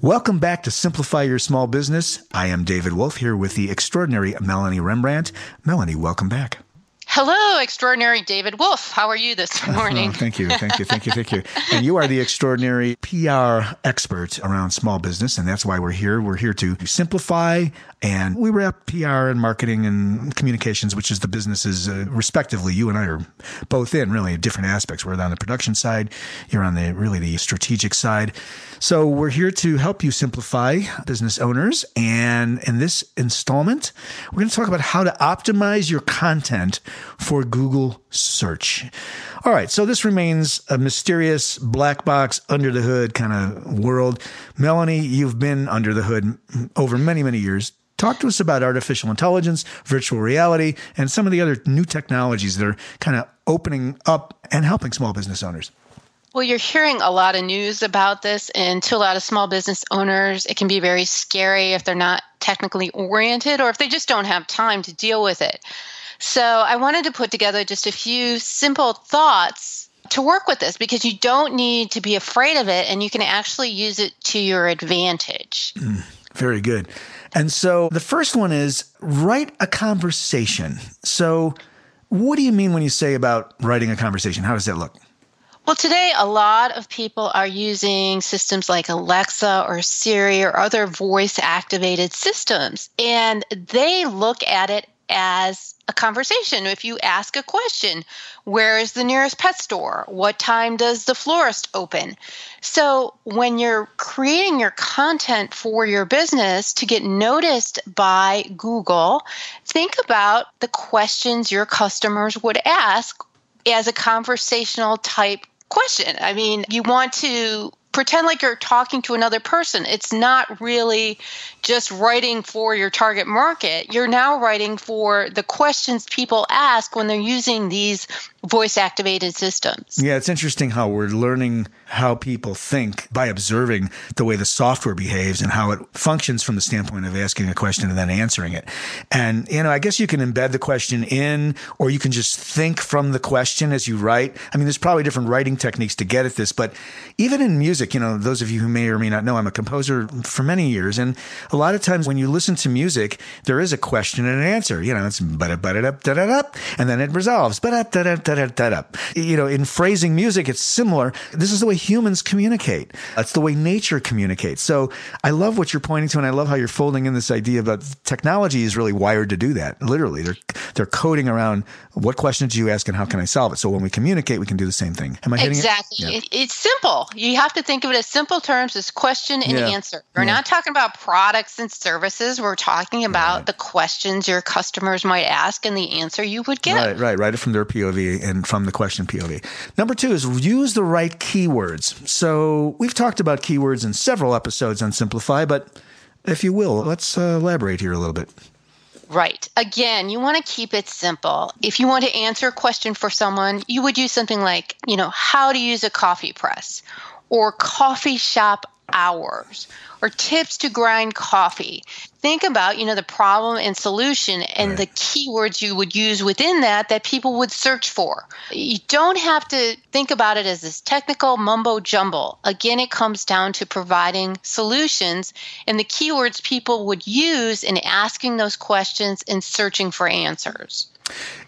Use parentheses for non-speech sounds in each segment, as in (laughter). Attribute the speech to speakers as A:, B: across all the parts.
A: Welcome back to Simplify Your Small Business. I am David Wolf here with the extraordinary Melanie Rembrandt. Melanie, welcome back.
B: Hello, extraordinary David Wolf. How are you this (laughs) morning?
A: Oh, thank you, thank you, thank you, thank you. And you are the extraordinary PR expert around small business, and that's why we're here. We're here to simplify, and we wrap PR and marketing and communications, which is the businesses uh, respectively. You and I are both in really different aspects. We're on the production side, you're on the really the strategic side. So we're here to help you simplify business owners. And in this installment, we're going to talk about how to optimize your content for Google search. All right. So this remains a mysterious black box under the hood kind of world. Melanie, you've been under the hood over many, many years. Talk to us about artificial intelligence, virtual reality, and some of the other new technologies that are kind of opening up and helping small business owners.
B: Well, you're hearing a lot of news about this, and to a lot of small business owners, it can be very scary if they're not technically oriented or if they just don't have time to deal with it. So, I wanted to put together just a few simple thoughts to work with this because you don't need to be afraid of it and you can actually use it to your advantage.
A: Mm, very good. And so, the first one is write a conversation. So, what do you mean when you say about writing a conversation? How does that look?
B: Well, today a lot of people are using systems like Alexa or Siri or other voice activated systems, and they look at it as a conversation. If you ask a question, where is the nearest pet store? What time does the florist open? So, when you're creating your content for your business to get noticed by Google, think about the questions your customers would ask as a conversational type question. I mean, you want to pretend like you're talking to another person. It's not really just writing for your target market. You're now writing for the questions people ask when they're using these voice activated systems.
A: Yeah, it's interesting how we're learning how people think by observing the way the software behaves and how it functions from the standpoint of asking a question and then answering it. And, you know, I guess you can embed the question in, or you can just think from the question as you write. I mean, there's probably different writing techniques to get at this, but even in music, you know, those of you who may or may not know, I'm a composer for many years. And a lot of times when you listen to music, there is a question and an answer. You know, it's but it, but it up, da da da, and then it resolves. But da da da da da. You know, in phrasing music, it's similar. This is the way humans communicate. That's the way nature communicates. So I love what you're pointing to, and I love how you're folding in this idea about technology is really wired to do that. Literally, they're they're coding around what questions do you ask and how can I solve it. So when we communicate, we can do the same thing.
B: Am I exactly? It? Yeah. It's simple. You have to think of it as simple terms as question and yeah. answer. We're yeah. not talking about products and services. We're talking about right. the questions your customers might ask and the answer you would get.
A: Right, right. Write it from their POV and from the question POV. Number two is use the right keywords. So we've talked about keywords in several episodes on Simplify, but if you will, let's uh, elaborate here a little bit.
B: Right. Again, you want to keep it simple. If you want to answer a question for someone, you would use something like, you know, how to use a coffee press or coffee shop hours or tips to grind coffee. Think about, you know, the problem and solution and right. the keywords you would use within that that people would search for. You don't have to think about it as this technical mumbo jumbo. Again, it comes down to providing solutions and the keywords people would use in asking those questions and searching for answers.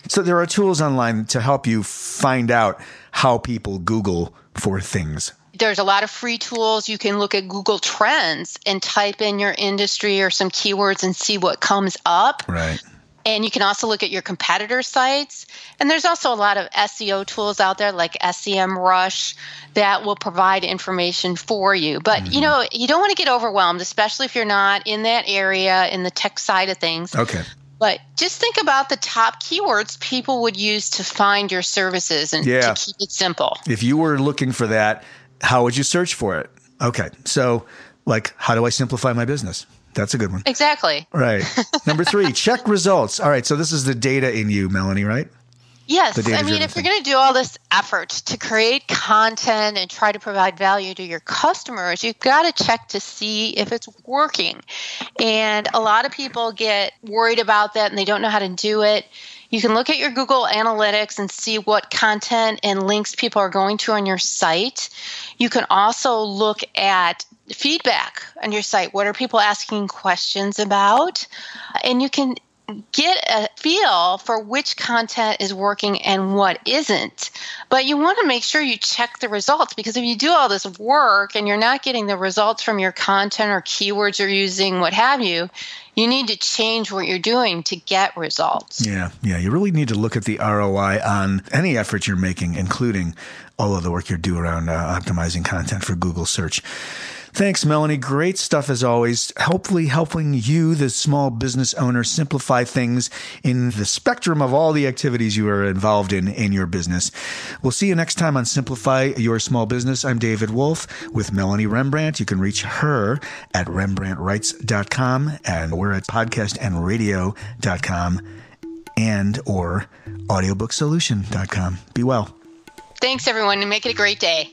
A: So there are tools online to help you find out how people Google for things
B: there's a lot of free tools. You can look at Google Trends and type in your industry or some keywords and see what comes up.
A: Right.
B: And you can also look at your competitor sites. And there's also a lot of SEO tools out there like SEMrush that will provide information for you. But mm-hmm. you know, you don't want to get overwhelmed, especially if you're not in that area in the tech side of things.
A: Okay.
B: But just think about the top keywords people would use to find your services and yeah. to keep it simple.
A: If you were looking for that, how would you search for it? Okay. So, like, how do I simplify my business? That's a good one.
B: Exactly.
A: Right. Number three, (laughs) check results. All right. So, this is the data in you, Melanie, right?
B: Yes. I mean, if you're going to do all this effort to create content and try to provide value to your customers, you've got to check to see if it's working. And a lot of people get worried about that and they don't know how to do it. You can look at your Google Analytics and see what content and links people are going to on your site. You can also look at feedback on your site. What are people asking questions about? And you can get a feel for which content is working and what isn't. But you want to make sure you check the results because if you do all this work and you're not getting the results from your content or keywords you're using, what have you, you need to change what you're doing to get results.
A: Yeah, yeah. You really need to look at the ROI on any effort you're making, including all of the work you're doing around uh, optimizing content for Google search. Thanks, Melanie. Great stuff as always. Hopefully, helping you, the small business owner, simplify things in the spectrum of all the activities you are involved in in your business. We'll see you next time on Simplify Your Small Business. I'm David Wolf with Melanie Rembrandt. You can reach her at rembrandtwrites.com and we're at podcastandradio.com and or audiobooksolution.com. Be well.
B: Thanks, everyone, and make it a great day.